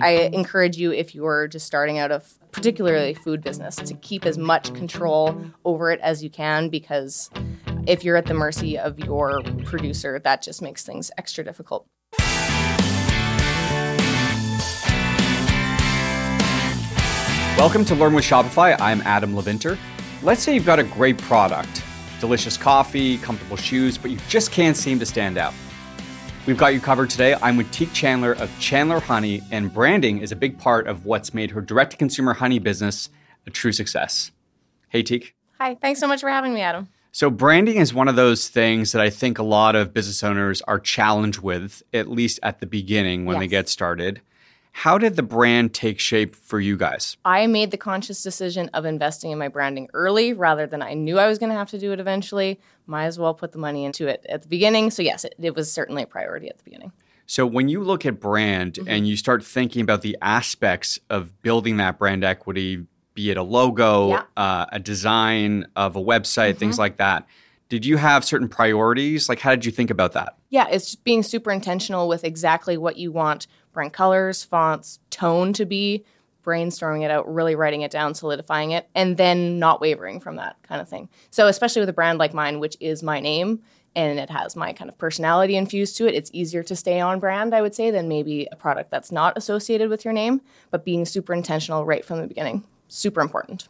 I encourage you, if you're just starting out of particularly food business, to keep as much control over it as you can because if you're at the mercy of your producer, that just makes things extra difficult. Welcome to Learn with Shopify. I'm Adam Leventer. Let's say you've got a great product, delicious coffee, comfortable shoes, but you just can't seem to stand out. We've got you covered today. I'm with Teak Chandler of Chandler Honey, and branding is a big part of what's made her direct to consumer honey business a true success. Hey, Teak. Hi, thanks so much for having me, Adam. So, branding is one of those things that I think a lot of business owners are challenged with, at least at the beginning when yes. they get started. How did the brand take shape for you guys? I made the conscious decision of investing in my branding early rather than I knew I was going to have to do it eventually. Might as well put the money into it at the beginning. So, yes, it, it was certainly a priority at the beginning. So, when you look at brand mm-hmm. and you start thinking about the aspects of building that brand equity, be it a logo, yeah. uh, a design of a website, mm-hmm. things like that, did you have certain priorities? Like, how did you think about that? Yeah, it's being super intentional with exactly what you want brand colors, fonts, tone to be, brainstorming it out, really writing it down, solidifying it, and then not wavering from that kind of thing. So, especially with a brand like mine, which is my name and it has my kind of personality infused to it, it's easier to stay on brand, I would say, than maybe a product that's not associated with your name, but being super intentional right from the beginning. Super important.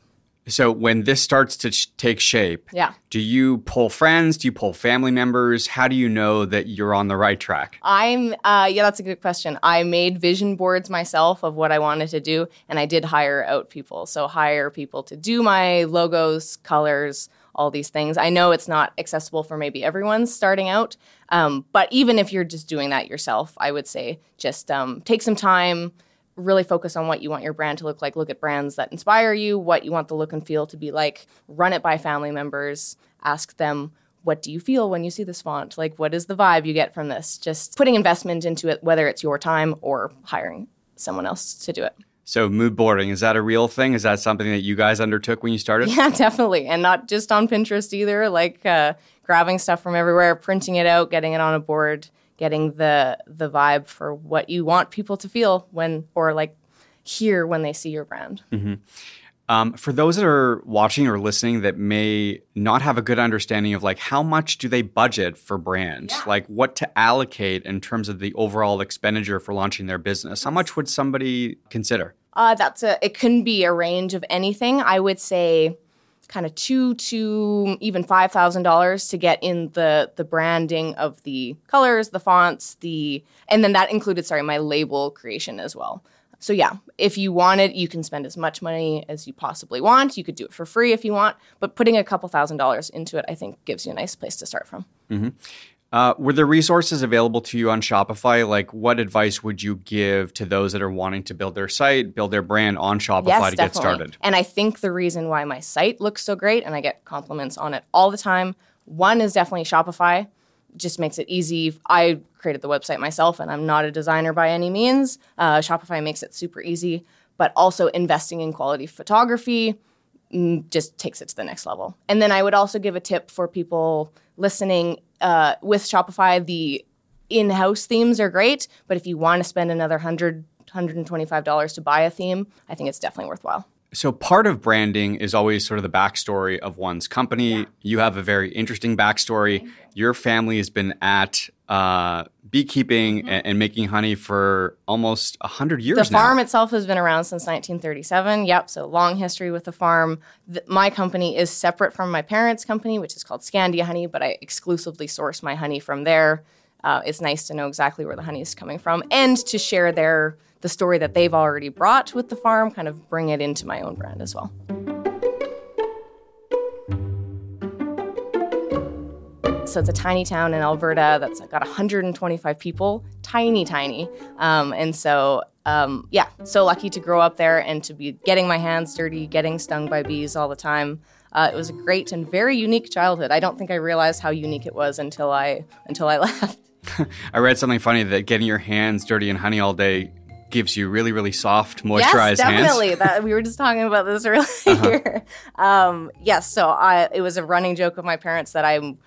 So when this starts to sh- take shape, yeah. do you pull friends? Do you pull family members? How do you know that you're on the right track? I'm uh, yeah, that's a good question. I made vision boards myself of what I wanted to do, and I did hire out people. So hire people to do my logos, colors, all these things. I know it's not accessible for maybe everyone starting out, um, but even if you're just doing that yourself, I would say just um, take some time really focus on what you want your brand to look like. Look at brands that inspire you, what you want the look and feel to be like. Run it by family members. Ask them, what do you feel when you see this font? Like, what is the vibe you get from this? Just putting investment into it, whether it's your time or hiring someone else to do it. So, mood boarding, is that a real thing? Is that something that you guys undertook when you started? Yeah, definitely. And not just on Pinterest either, like uh, grabbing stuff from everywhere, printing it out, getting it on a board getting the the vibe for what you want people to feel when or like hear when they see your brand. Mm-hmm. Um, for those that are watching or listening that may not have a good understanding of like how much do they budget for brand, yeah. like what to allocate in terms of the overall expenditure for launching their business, how much would somebody consider? Uh, that's a. It can be a range of anything. I would say kind of two to even five thousand dollars to get in the the branding of the colors, the fonts, the and then that included sorry my label creation as well. So yeah, if you want it, you can spend as much money as you possibly want. You could do it for free if you want, but putting a couple thousand dollars into it, I think, gives you a nice place to start from. Mm-hmm. Uh, were there resources available to you on Shopify? Like, what advice would you give to those that are wanting to build their site, build their brand on Shopify yes, to definitely. get started? And I think the reason why my site looks so great, and I get compliments on it all the time, one is definitely Shopify. Just makes it easy. I created the website myself, and I'm not a designer by any means. Uh, Shopify makes it super easy, but also investing in quality photography mm, just takes it to the next level. And then I would also give a tip for people listening uh, with Shopify, the in-house themes are great, but if you want to spend another hundred, hundred and twenty-five dollars to buy a theme, I think it's definitely worthwhile. So part of branding is always sort of the backstory of one's company. Yeah. You have a very interesting backstory. You. Your family has been at uh, beekeeping mm-hmm. and, and, making honey for almost 100 years the now. farm itself has been around since 1937 yep so long history with the farm the, my company is separate from my parents company which is called scandia honey but i exclusively source my honey from there uh, it's nice to know exactly where the honey is coming from and to share their the story that they've already brought with the farm kind of bring it into my own brand as well So it's a tiny town in Alberta that's got 125 people, tiny, tiny. Um, and so, um, yeah, so lucky to grow up there and to be getting my hands dirty, getting stung by bees all the time. Uh, it was a great and very unique childhood. I don't think I realized how unique it was until I until I left. I read something funny that getting your hands dirty in honey all day gives you really, really soft, moisturized yes, definitely. hands. That we were just talking about this earlier. Uh-huh. Um, yes, so I, it was a running joke of my parents that I'm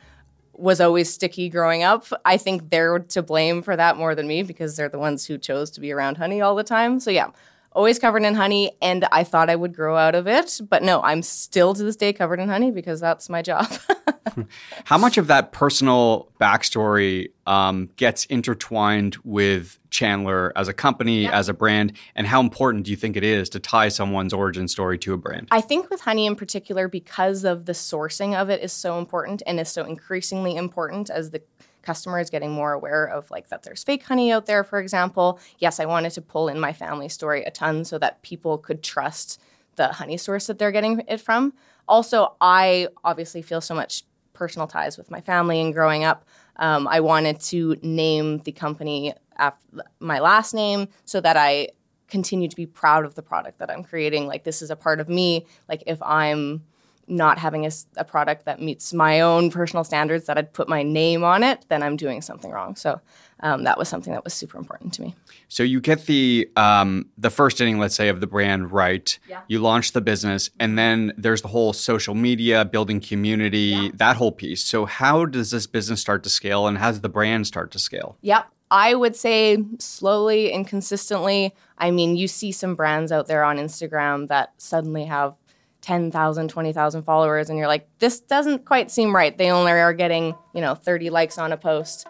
was always sticky growing up. I think they're to blame for that more than me because they're the ones who chose to be around honey all the time. So yeah, always covered in honey and I thought I would grow out of it, but no, I'm still to this day covered in honey because that's my job. How much of that personal backstory um, gets intertwined with Chandler as a company, yeah. as a brand, and how important do you think it is to tie someone's origin story to a brand? I think with honey in particular, because of the sourcing of it is so important and is so increasingly important as the customer is getting more aware of like that there's fake honey out there, for example. Yes, I wanted to pull in my family story a ton so that people could trust the honey source that they're getting it from. Also, I obviously feel so much personal ties with my family and growing up. Um, I wanted to name the company after my last name so that I continue to be proud of the product that I'm creating. Like this is a part of me. Like if I'm not having a, a, product that meets my own personal standards that I'd put my name on it, then I'm doing something wrong. So um, that was something that was super important to me. So you get the um, the first inning, let's say, of the brand right. Yeah. You launch the business, and then there's the whole social media, building community, yeah. that whole piece. So how does this business start to scale, and how does the brand start to scale? Yep. I would say slowly and consistently. I mean, you see some brands out there on Instagram that suddenly have 10,000, 20,000 followers and you're like, this doesn't quite seem right. They only are getting, you know, 30 likes on a post.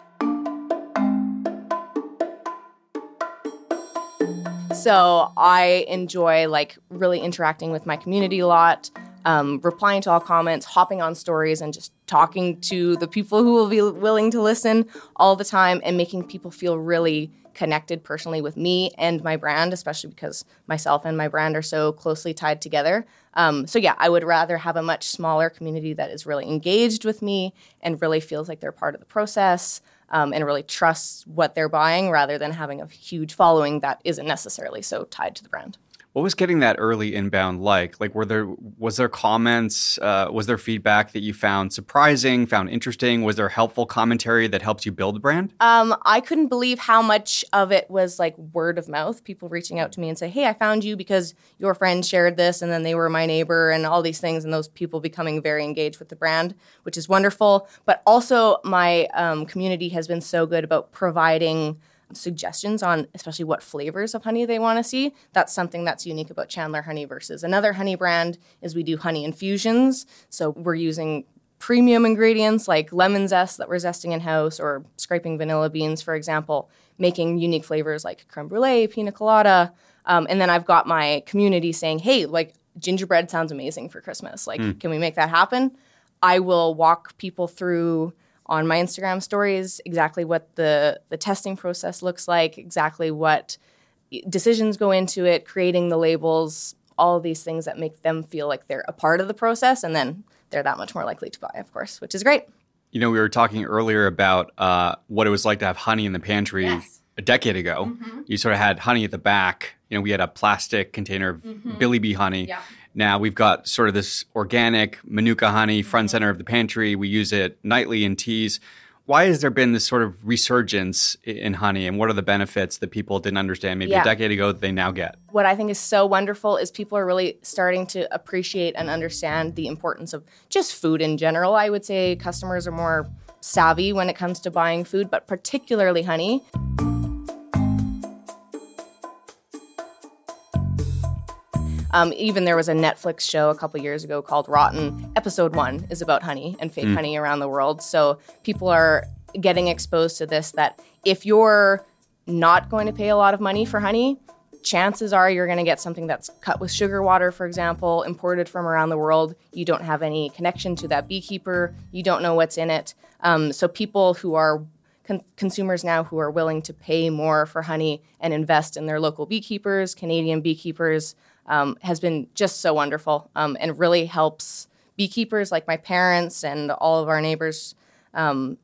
So I enjoy like really interacting with my community a lot, um, replying to all comments, hopping on stories, and just talking to the people who will be willing to listen all the time and making people feel really connected personally with me and my brand, especially because myself and my brand are so closely tied together. Um, so, yeah, I would rather have a much smaller community that is really engaged with me and really feels like they're part of the process um, and really trusts what they're buying rather than having a huge following that isn't necessarily so tied to the brand. What was getting that early inbound like? Like, were there was there comments? Uh, was there feedback that you found surprising, found interesting? Was there helpful commentary that helps you build brand? Um, I couldn't believe how much of it was like word of mouth. People reaching out to me and say, "Hey, I found you because your friend shared this, and then they were my neighbor, and all these things." And those people becoming very engaged with the brand, which is wonderful. But also, my um, community has been so good about providing suggestions on especially what flavors of honey they want to see. That's something that's unique about Chandler Honey versus another honey brand is we do honey infusions. So we're using premium ingredients like lemon zest that we're zesting in house or scraping vanilla beans, for example, making unique flavors like creme brulee, pina colada. Um, and then I've got my community saying, hey, like gingerbread sounds amazing for Christmas. Like, mm. can we make that happen? I will walk people through on my Instagram stories exactly what the the testing process looks like, exactly what decisions go into it, creating the labels, all of these things that make them feel like they're a part of the process, and then they're that much more likely to buy, of course, which is great. You know, we were talking earlier about uh, what it was like to have honey in the pantry yes. a decade ago. Mm-hmm. You sort of had honey at the back. You know, we had a plastic container of mm-hmm. Billy Bee honey. Yeah. Now we've got sort of this organic Manuka honey front center of the pantry. We use it nightly in teas. Why has there been this sort of resurgence in honey, and what are the benefits that people didn't understand maybe yeah. a decade ago that they now get? What I think is so wonderful is people are really starting to appreciate and understand the importance of just food in general. I would say customers are more savvy when it comes to buying food, but particularly honey. Um, even there was a Netflix show a couple years ago called Rotten. Episode one is about honey and fake mm. honey around the world. So people are getting exposed to this that if you're not going to pay a lot of money for honey, chances are you're going to get something that's cut with sugar water, for example, imported from around the world. You don't have any connection to that beekeeper. You don't know what's in it. Um, so people who are con- consumers now who are willing to pay more for honey and invest in their local beekeepers, Canadian beekeepers, um, has been just so wonderful um, and really helps beekeepers like my parents and all of our neighbors um,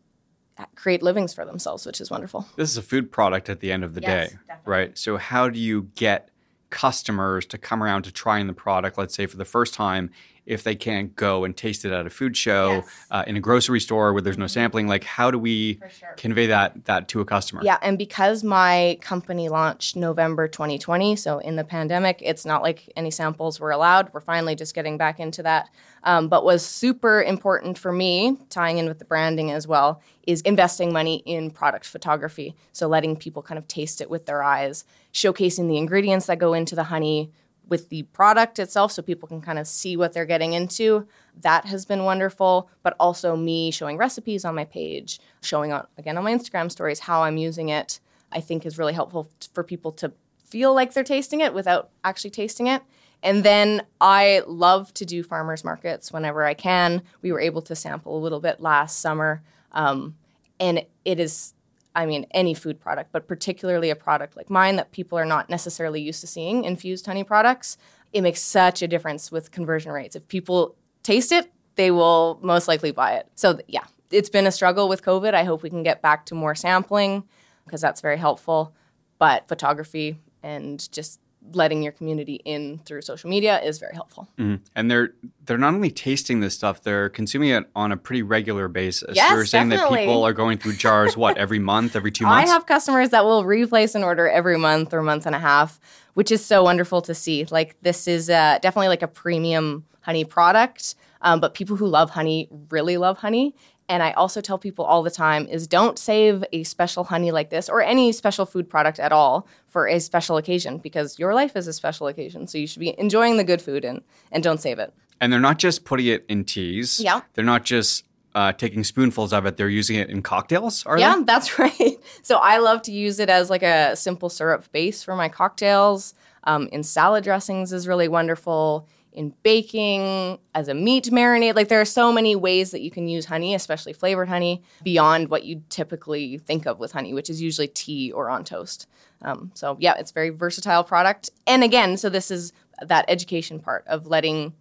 create livings for themselves, which is wonderful. This is a food product at the end of the yes, day, definitely. right? So, how do you get customers to come around to trying the product, let's say for the first time, if they can't go and taste it at a food show, Yes. uh, in a grocery store where there's no sampling? Like, how do we sure. convey that that to a customer? Yeah, and because my company launched November 2020, so in the pandemic, it's not like any samples were allowed. We're finally just getting back into that. Um, but was super important for me, tying in with the branding as well, is investing money in product photography. So letting people kind of taste it with their eyes, showcasing the ingredients that go into the honey with the product itself so people can kind of see what they're getting into. That has been wonderful, but also me showing recipes on my page, showing on again on my Instagram stories how I'm using it. I think is really helpful for people to feel like they're tasting it without actually tasting it. And then I love to do farmers markets whenever I can. We were able to sample a little bit last summer. Um, and it is I mean, any food product, but particularly a product like mine that people are not necessarily used to seeing, infused honey products, it makes such a difference with conversion rates. If people taste it, they will most likely buy it. So, yeah, it's been a struggle with COVID. I hope we can get back to more sampling because that's very helpful. But photography and just letting your community in through social media is very helpful. Mhm. And they're they're not only tasting this stuff, they're consuming it on a pretty regular basis. Yes, You're saying that people are going through jars what every month, every two months? I have customers that will replace an order every month or month and a half, which is so wonderful to see. Like this is uh, definitely like a premium honey product, um, but people who love honey really love honey. And I also tell people all the time is don't save a special honey like this or any special food product at all for a special occasion because your life is a special occasion. So you should be enjoying the good food and and don't save it. and they're not just putting it in teas. Yeah. They're not just uh, taking spoonfuls of it. They're using it in cocktails. Are Yeah, they? that's right. So I love to use it as like a simple syrup base for my cocktails. Um, in salad dressings is really wonderful. In baking, as a meat marinade, like there are so many ways that you can use honey, especially flavored honey, beyond what you typically think of with honey, which is usually tea or on toast. Um, so yeah, it's a very versatile product. And again, so this is that education part of letting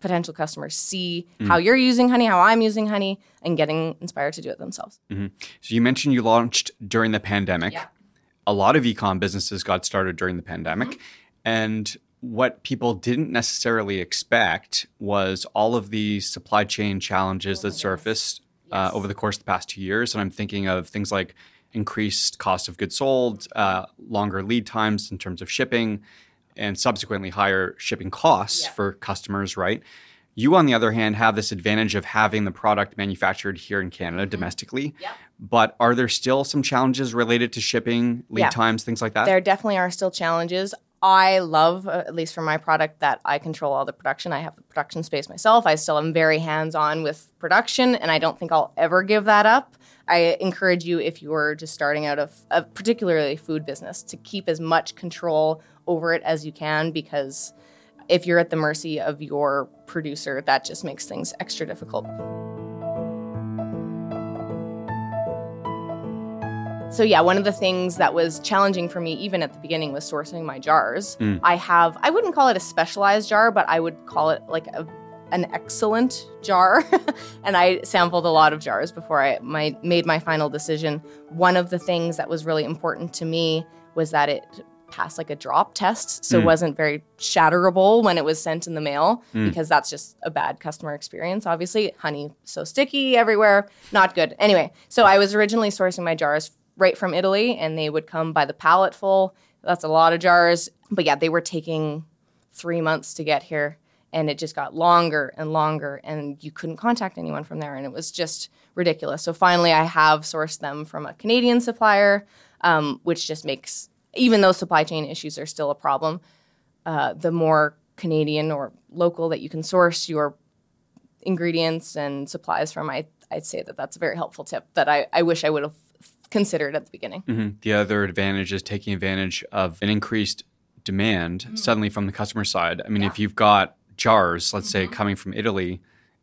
potential customers see how you're using honey, how I'm using honey, and getting inspired to do it themselves. So you mentioned you launched during the pandemic. Yeah. A lot of ecom businesses got started during the pandemic. Mm-hmm. And what people didn't necessarily expect was all of the supply chain challenges that surfaced uh, over the course of the past two years. And I'm thinking of things like increased cost of goods sold, uh, longer lead times in terms of shipping, and subsequently higher shipping costs Yeah. for customers, right? You, on the other hand, have this advantage of having the product manufactured here in Canada domestically. Mm-hmm. Yep. But are there still some challenges related to shipping, lead Yeah. times, things like that? There definitely are still challenges. I love, uh, at least for my product, that I control all the production. I have the production space myself. I still am very hands on with production, and I don't think I'll ever give that up. I encourage you, if you're just starting out of a particularly food business, to keep as much control over it as you can because if you're at the mercy of your producer, that just makes things extra difficult. So yeah, one of the things that was challenging for me even at the beginning was sourcing my jars. Mm. I have I wouldn't call it a specialized jar, but I would call it like a an excellent jar. and I sampled a lot of jars before I my, made my final decision. One of the things that was really important to me was that it passed like a drop test, so it Mm. wasn't very shatterable when it was sent in the mail Mm. because that's just a bad customer experience. Obviously, honey so sticky everywhere, not good. Anyway, so I was originally sourcing my jars right from Italy, and they would come by the pallet full. That's a lot of jars, but yeah, they were taking three months to get here and it just got longer and longer and you couldn't contact anyone from there and it was just ridiculous so finally i have sourced them from a canadian supplier um, which just makes even though supply chain issues are still a problem uh, the more canadian or local that you can source your ingredients and supplies from I, i'd say that that's a very helpful tip that i, I wish i would have considered at the beginning Mhm. The other advantage is taking advantage of an increased demand suddenly from the customer side. I mean, if you've got jars, let's say coming from Italy,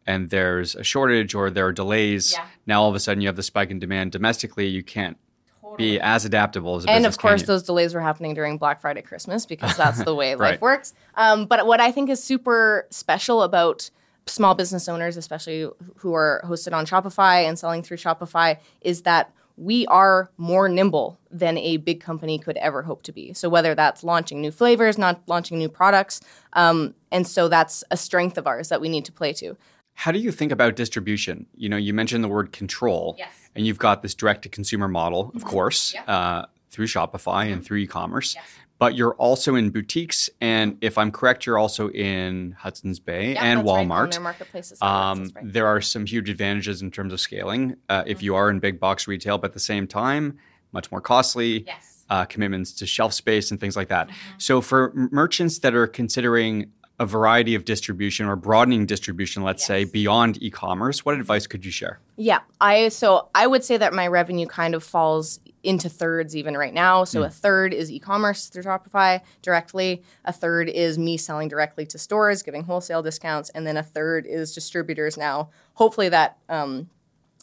and there's a shortage or there are delays, Yeah. now all of a sudden you have the spike in demand domestically. You can't be as adaptable as a and of course those delays were happening during black friday christmas because that's the way Right. life works um, but what i think is super special about small business owners especially who are hosted on shopify and selling through shopify is that we are more nimble than a big company could ever hope to be. So whether that's launching new flavors, not launching new products, um, and so that's a strength of ours that we need to play to. How do you think about distribution? You know, you mentioned the word control, Yes. and you've got this direct to consumer model, of course, Yeah. uh, through Shopify and through e-commerce. Yes. But you're also in boutiques, and if I'm correct, you're also in Hudson's Bay Yeah, and right, Walmart. their marketplaces. outlets, Um, right. There are some huge advantages in terms of scaling uh, if you are in big box retail, but at the same time, much more costly. Yes. Uh, commitments to shelf space and things like that. So, for merchants that are considering a variety of distribution or broadening distribution, let's say beyond e-commerce, what advice could you share? Yeah, I so I would say that my revenue kind of falls into thirds even right now. So a third is e-commerce through Shopify directly, a third is me selling directly to stores, giving wholesale discounts, and then a third is distributors now. Hopefully that um,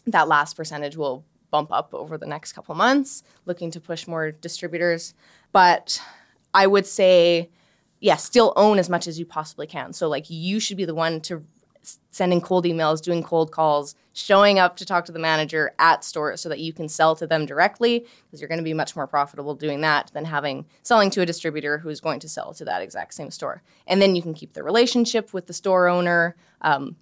that last percentage will bump up over the next couple months, looking to push more distributors. But I would say, yeah, still own as much as you possibly can. So like you should be the one to sending cold emails, doing cold calls, showing up to talk to the manager at stores so that you can sell to them directly because you're going to be much more profitable doing that than having selling to a distributor who's going to sell to that exact same store. And then you can keep the relationship with the store owner, um,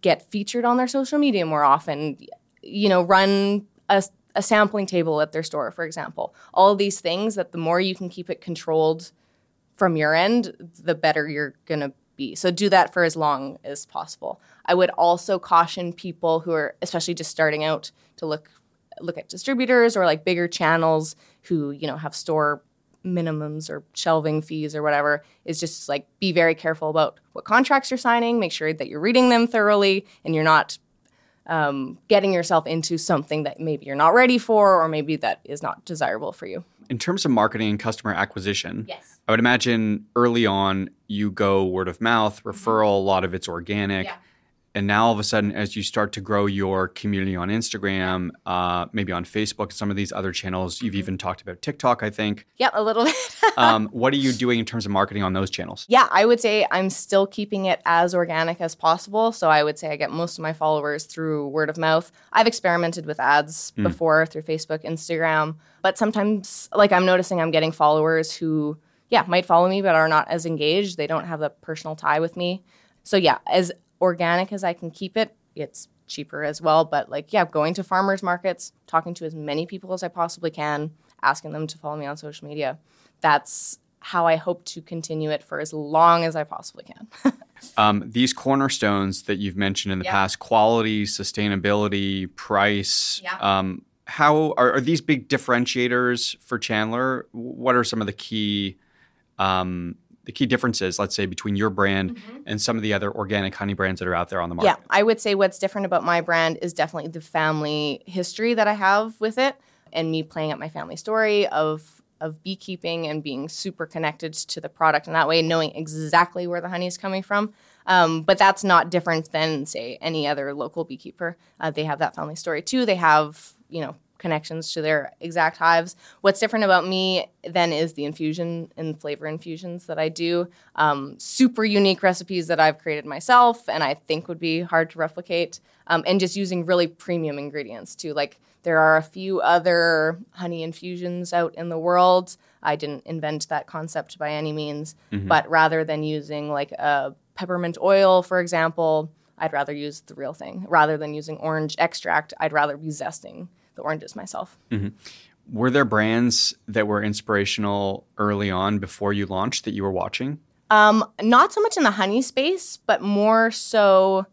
get featured on their social media more often, you know, run a, a sampling table at their store, for example. All of these things that the more you can keep it controlled from your end, the better you're going to be. So do that for as long as possible. I would also caution people who are especially just starting out to look look at distributors or like bigger channels who, you know, have store minimums or shelving fees or whatever is just like be very careful about what contracts you're signing, make sure that you're reading them thoroughly and you're not um, getting yourself into something that maybe you're not ready for or maybe that is not desirable for you. In terms of marketing and customer acquisition, Yes. I would imagine early on you go word of mouth, referral, a lot of it's organic. Yeah. And now all of a sudden, as you start to grow your community on Instagram, uh, maybe on Facebook, some of these other channels, you've even talked about TikTok, I think. Yep, a little bit. Um, what are you doing in terms of marketing on those channels? Yeah, I would say I'm still keeping it as organic as possible. So I would say I get most of my followers through word of mouth. I've experimented with ads before through Facebook, Instagram, but sometimes, like, I'm noticing I'm getting followers who, yeah, might follow me but are not as engaged. They don't have a personal tie with me. So yeah, as organic as I can keep it, it's cheaper as well. But like, yeah, going to farmers markets, talking to as many people as I possibly can, asking them to follow me on social media. That's how I hope to continue it for as long as I possibly can. Um, these cornerstones that you've mentioned in the Yeah. past quality, sustainability, price. Yeah. Um, how are, are these big differentiators for Chandler? What are some of the key um, the key differences, let's say, between your brand and some of the other organic honey brands that are out there on the market? Yeah, I would say what's different about my brand is definitely the family history that I have with it and me playing up my family story of of beekeeping and being super connected to the product in that way, knowing exactly where the honey is coming from. Um, but that's not different than say any other local beekeeper. Uh, they have that family story too. They have you know connections to their exact hives. What's different about me then is the infusion and flavor infusions that I do. Um, super unique recipes that I've created myself and I think would be hard to replicate. Um, and just using really premium ingredients too. Like there are a few other honey infusions out in the world. I didn't invent that concept by any means, but rather than using like a peppermint oil, for example, I'd rather use the real thing. Rather than using orange extract, I'd rather be zesting the oranges myself. Were there brands that were inspirational early on before you launched that you were watching? Um, not so much in the honey space, but more so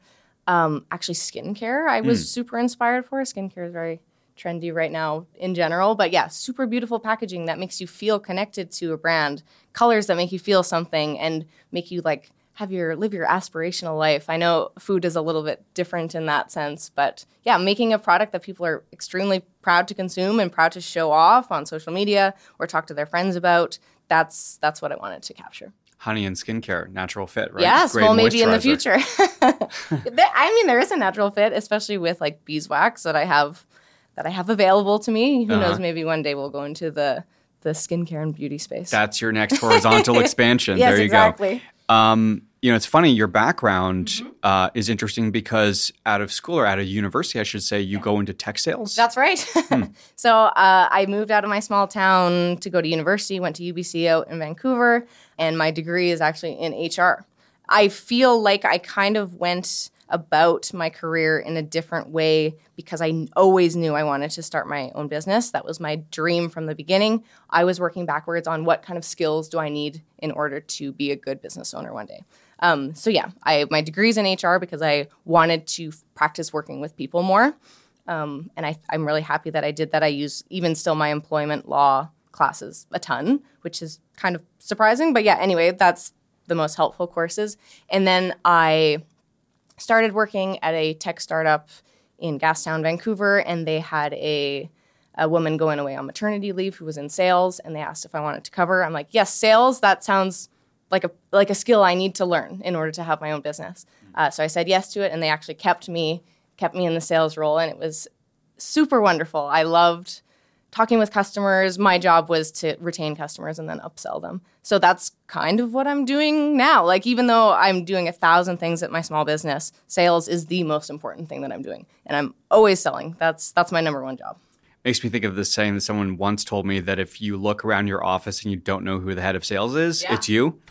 um, actually skincare. I was super inspired for. Skincare is very trendy right now in general, but yeah, super beautiful packaging that makes you feel connected to a brand, colors that make you feel something and make you like have your live your aspirational life. I know food is a little bit different in that sense, but yeah, making a product that people are extremely proud to consume and proud to show off on social media or talk to their friends about, that's that's what I wanted to capture. Honey and skincare, natural fit, right? Yes, Great well, maybe in the future. I mean, there is a natural fit, especially with like beeswax that I have that I have available to me. Who knows? Uh-huh. Maybe one day we'll go into the the skincare and beauty space. That's your next horizontal expansion. yes, there you exactly. go. Um, you know, it's funny. Your background mm-hmm. uh, is interesting because out of school or out of university, I should say, you go into tech sales. That's right. Hmm. so uh, I moved out of my small town to go to university. Went to UBC out in Vancouver, and my degree is actually in HR. I feel like I kind of went about my career in a different way because I always knew I wanted to start my own business. That was my dream from the beginning. I was working backwards on what kind of skills do I need in order to be a good business owner one day. Um, so yeah, I my degrees in HR because I wanted to practice working with people more, um, and I, I'm really happy that I did that. I use even still my employment law classes a ton, which is kind of surprising, but yeah. Anyway, that's the most helpful courses, and then I started working at a tech startup in Gastown, Vancouver, and they had a a woman going away on maternity leave who was in sales, and they asked if I wanted to cover. I'm like, yes, sales. That sounds like a like a skill I need to learn in order to have my own business. Uh, so I said yes to it, and they actually kept me kept me in the sales role, and it was super wonderful. I loved talking with customers. My job was to retain customers and then upsell them. So that's kind of what I'm doing now. Like, even though I'm doing a thousand things at my small business, sales is the most important thing that I'm doing. And I'm always selling. That's that's my number one job. Makes me think of this saying that someone once told me that if you look around your office and you don't know who the head of sales is, yeah. it's you.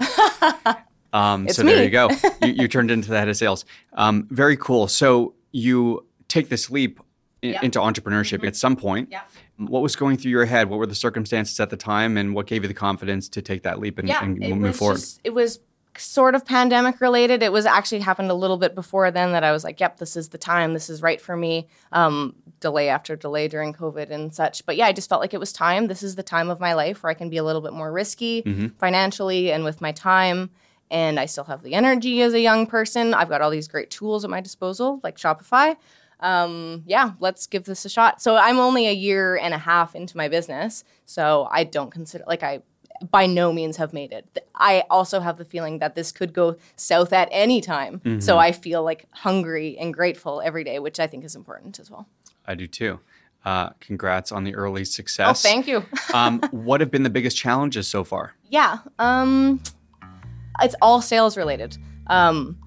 um, it's so me. there you go. you, you, turned into the head of sales. Um, very cool. So you take this leap yeah. into entrepreneurship mm-hmm. at some point. Yeah. What was going through your head? What were the circumstances at the time, and what gave you the confidence to take that leap and, yeah, and move forward? Just, it was sort of pandemic related. It was actually happened a little bit before then that I was like, "Yep, this is the time. This is right for me." Um, delay after delay during COVID and such, but yeah, I just felt like it was time. This is the time of my life where I can be a little bit more risky mm-hmm. financially and with my time. And I still have the energy as a young person. I've got all these great tools at my disposal, like Shopify um, yeah, let's give this a shot. So I'm only a year and a half into my business, so I don't consider like I by no means have made it. I also have the feeling that this could go south at any time. Mm-hmm. So I feel like hungry and grateful every day, which I think is important as well. I do too. Uh, congrats on the early success. Oh, thank you. um, what have been the biggest challenges so far? Yeah, um, it's all sales related, um,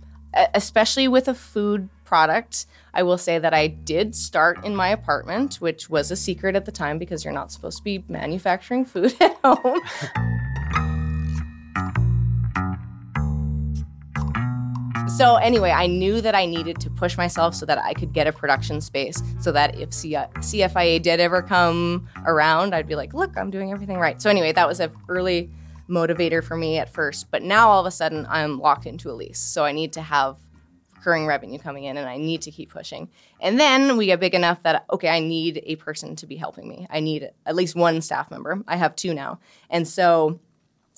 especially with a food product. I will say that I did start in my apartment, which was a secret at the time because you're not supposed to be manufacturing food at home. so anyway, I knew that I needed to push myself so that I could get a production space so that if C- CFIA did ever come around, I'd be like, look, I'm doing everything right. So anyway, that was an early motivator for me at first. But now all of a sudden I'm locked into a lease. So I need to have recurring revenue coming in and I need to keep pushing. And then we get big enough that, okay, I need a person to be helping me. I need at least one staff member. I have two now. And so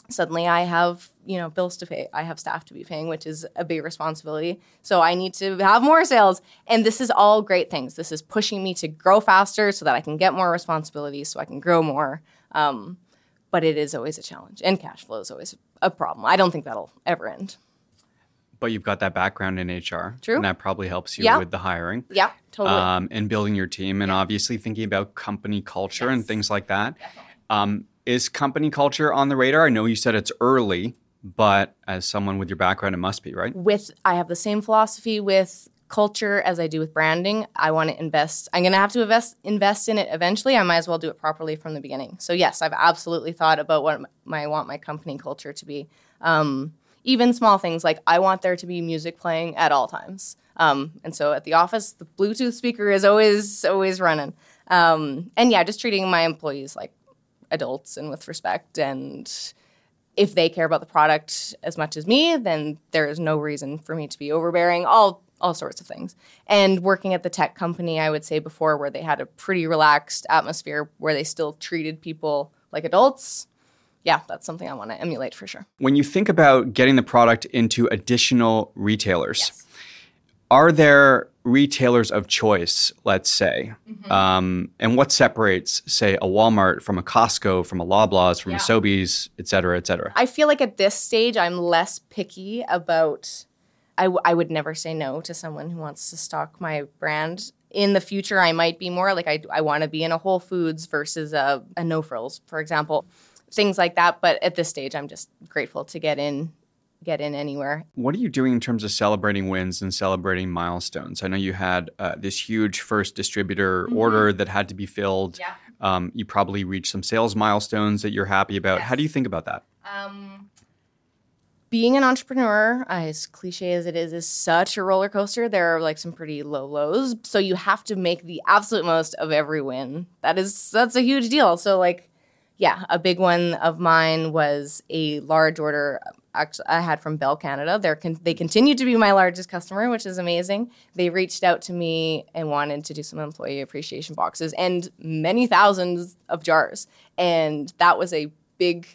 suddenly I have, you know, bills to pay. I have staff to be paying, which is a big responsibility. So I need to have more sales. And this is all great things. This is pushing me to grow faster so that I can get more responsibilities so I can grow more. Um, but it is always a challenge. And cash flow is always a problem. I don't think that'll ever end but you've got that background in HR. True. And that probably helps you yeah. with the hiring. Yeah, totally. Um, and building your team and yeah. obviously thinking about company culture yes. and things like that. Um, is company culture on the radar? I know you said it's early, but as someone with your background, it must be, right? With I have the same philosophy with culture as I do with branding. I want to invest. I'm going to have to invest invest in it eventually. I might as well do it properly from the beginning. So yes, I've absolutely thought about what my, I want my company culture to be. Um, even small things like I want there to be music playing at all times. Um, and so at the office, the Bluetooth speaker is always always running. Um, and yeah, just treating my employees like adults and with respect. And if they care about the product as much as me, then there is no reason for me to be overbearing. All all sorts of things. And working at the tech company, I would say before, where they had a pretty relaxed atmosphere, where they still treated people like adults yeah, that's something I want to emulate for sure. When you think about getting the product into additional retailers, yes. are there retailers of choice, let's say? Mm-hmm. Um, and what separates, say, a Walmart from a Costco, from a Loblaws, from yeah. a Sobeys, et cetera, et cetera? I feel like at this stage, I'm less picky about. I, w- I would never say no to someone who wants to stock my brand in the future i might be more like i, I want to be in a whole foods versus a, a no frills for example things like that. But at this stage, I'm just grateful to get in get in anywhere. What are you doing in terms of celebrating wins and celebrating milestones? I know you had uh, this huge first distributor mm-hmm. order that had to be filled. Yeah. Um, you probably reached some sales milestones that you're happy about. Yes. How do you think about that? Um, being an entrepreneur, as cliche as it is, is such a roller coaster. There are like some pretty low lows. So you have to make the absolute most of every win. That is that's a huge deal. So like yeah, a big one of mine was a large order I had from Bell Canada. They're con- they continue to be my largest customer, which is amazing. They reached out to me and wanted to do some employee appreciation boxes and many thousands of jars, and that was a big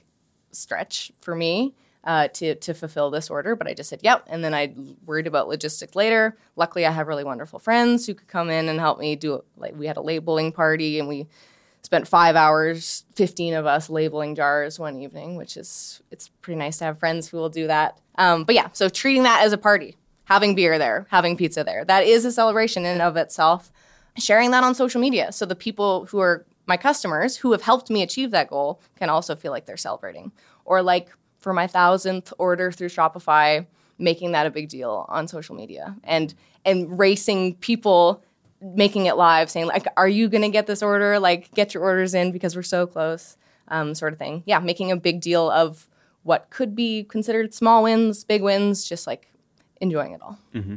stretch for me. Uh, to to fulfill this order, but I just said yep, and then I worried about logistics later. Luckily, I have really wonderful friends who could come in and help me do. Like we had a labeling party, and we spent five hours, 15 of us labeling jars one evening, which is, it's pretty nice to have friends who will do that. Um, but yeah, so treating that as a party, having beer there, having pizza there, that is a celebration in and of itself. Sharing that on social media. So the people who are my customers who have helped me achieve that goal can also feel like they're celebrating. Or like for my thousandth order through Shopify, making that a big deal on social media and and racing people making it live, saying like, "Are you going to get this order? Like, get your orders in because we're so close," um, sort of thing. Yeah, making a big deal of what could be considered small wins, big wins, just like enjoying it all. Mm-hmm.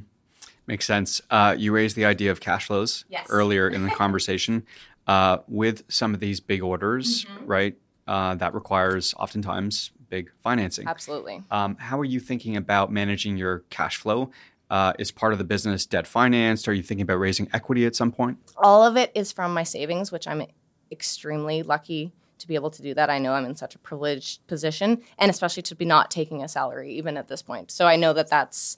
Makes sense. Uh, you raised the idea of cash flows yes. earlier in the conversation. Uh, with some of these big orders, mm-hmm. right? Uh, that requires oftentimes big financing. Absolutely. Um, how are you thinking about managing your cash flow? Uh, is part of the business debt financed? Are you thinking about raising equity at some point? All of it is from my savings, which I'm extremely lucky to be able to do that. I know I'm in such a privileged position, and especially to be not taking a salary even at this point. So I know that that's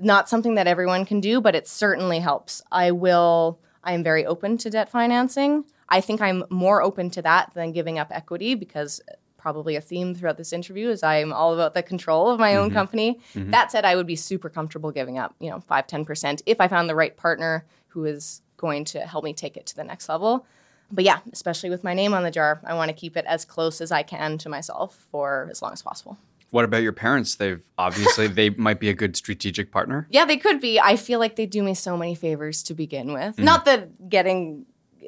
not something that everyone can do, but it certainly helps. I will. I am very open to debt financing. I think I'm more open to that than giving up equity because probably a theme throughout this interview is I'm all about the control of my mm-hmm. own company. Mm-hmm. That said, I would be super comfortable giving up, you know, 5 10% if I found the right partner who is going to help me take it to the next level. But yeah, especially with my name on the jar, I want to keep it as close as I can to myself for as long as possible. What about your parents? They've obviously they might be a good strategic partner. Yeah, they could be. I feel like they do me so many favors to begin with. Mm-hmm. Not that getting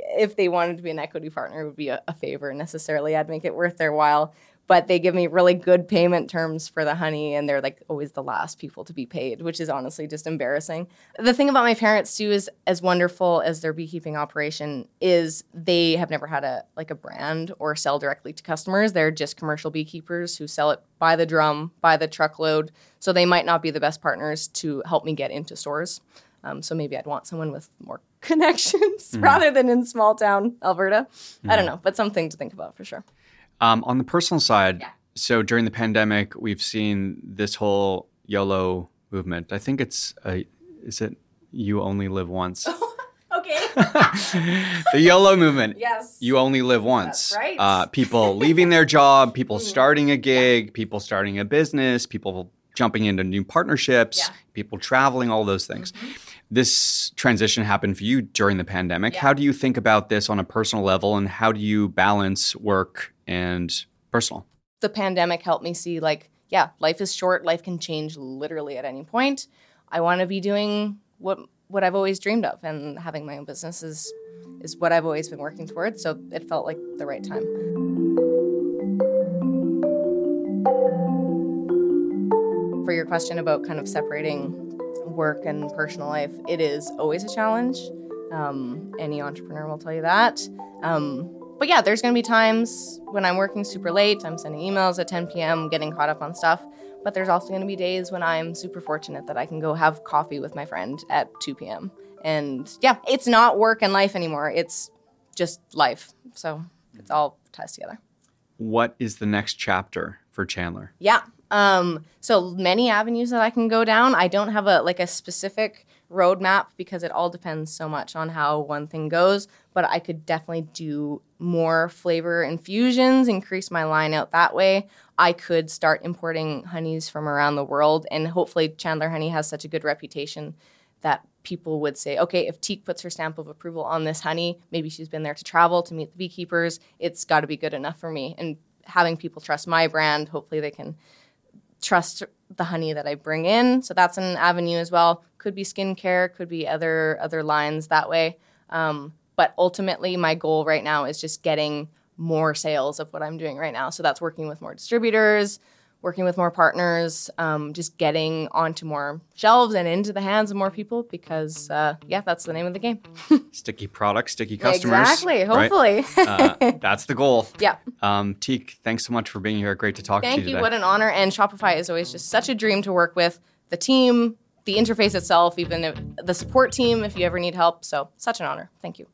if they wanted to be an equity partner, it would be a, a favor necessarily. I'd make it worth their while. But they give me really good payment terms for the honey and they're like always the last people to be paid which is honestly just embarrassing. The thing about my parents too is as wonderful as their beekeeping operation is they have never had a like a brand or sell directly to customers. They're just commercial beekeepers who sell it by the drum by the truckload. So they might not be the best partners to help me get into stores. Um, so maybe I'd want someone with more connections mm-hmm. rather than in small town Alberta. Mm-hmm. I don't know, but something to think about for sure. Um, on the personal side, yeah. so during the pandemic, we've seen this whole YOLO movement. I think it's a, is it you only live once? okay. the YOLO movement. Yes. You only live once. That's right. Uh, people leaving their job, people mm-hmm. starting a gig, yeah. people starting a business, people jumping into new partnerships, yeah. people traveling, all those things. Mm-hmm. This transition happened for you during the pandemic. Yeah. How do you think about this on a personal level and how do you balance work and personal? The pandemic helped me see like, yeah, life is short, life can change literally at any point. I want to be doing what what I've always dreamed of and having my own business is is what I've always been working towards, so it felt like the right time. for your question about kind of separating work and personal life, it is always a challenge. Um, any entrepreneur will tell you that. Um, but yeah, there's going to be times when I'm working super late, I'm sending emails at 10 p.m., getting caught up on stuff. But there's also going to be days when I'm super fortunate that I can go have coffee with my friend at 2 p.m. And yeah, it's not work and life anymore. It's just life. So it's all ties together. What is the next chapter for Chandler? Yeah. Um, so many avenues that I can go down. I don't have a like a specific roadmap because it all depends so much on how one thing goes. But I could definitely do more flavor infusions, increase my line out that way. I could start importing honeys from around the world, and hopefully Chandler Honey has such a good reputation that people would say, okay, if Teak puts her stamp of approval on this honey, maybe she's been there to travel to meet the beekeepers. It's got to be good enough for me. And having people trust my brand, hopefully they can trust the honey that I bring in. So that's an avenue as well. Could be skincare, could be other other lines that way. Um, but ultimately, my goal right now is just getting more sales of what I'm doing right now. So that's working with more distributors, working with more partners, um, just getting onto more shelves and into the hands of more people because, uh, yeah, that's the name of the game. sticky products, sticky customers. Exactly. right? Hopefully. Uh, that's the goal. yeah. Um, Teak, thanks so much for being here. Great to talk Thank to you Thank you. today. What an honor. And Shopify is always just such a dream to work with. The team, the interface itself, even the support team, if you ever need help. So, such an honor. Thank you.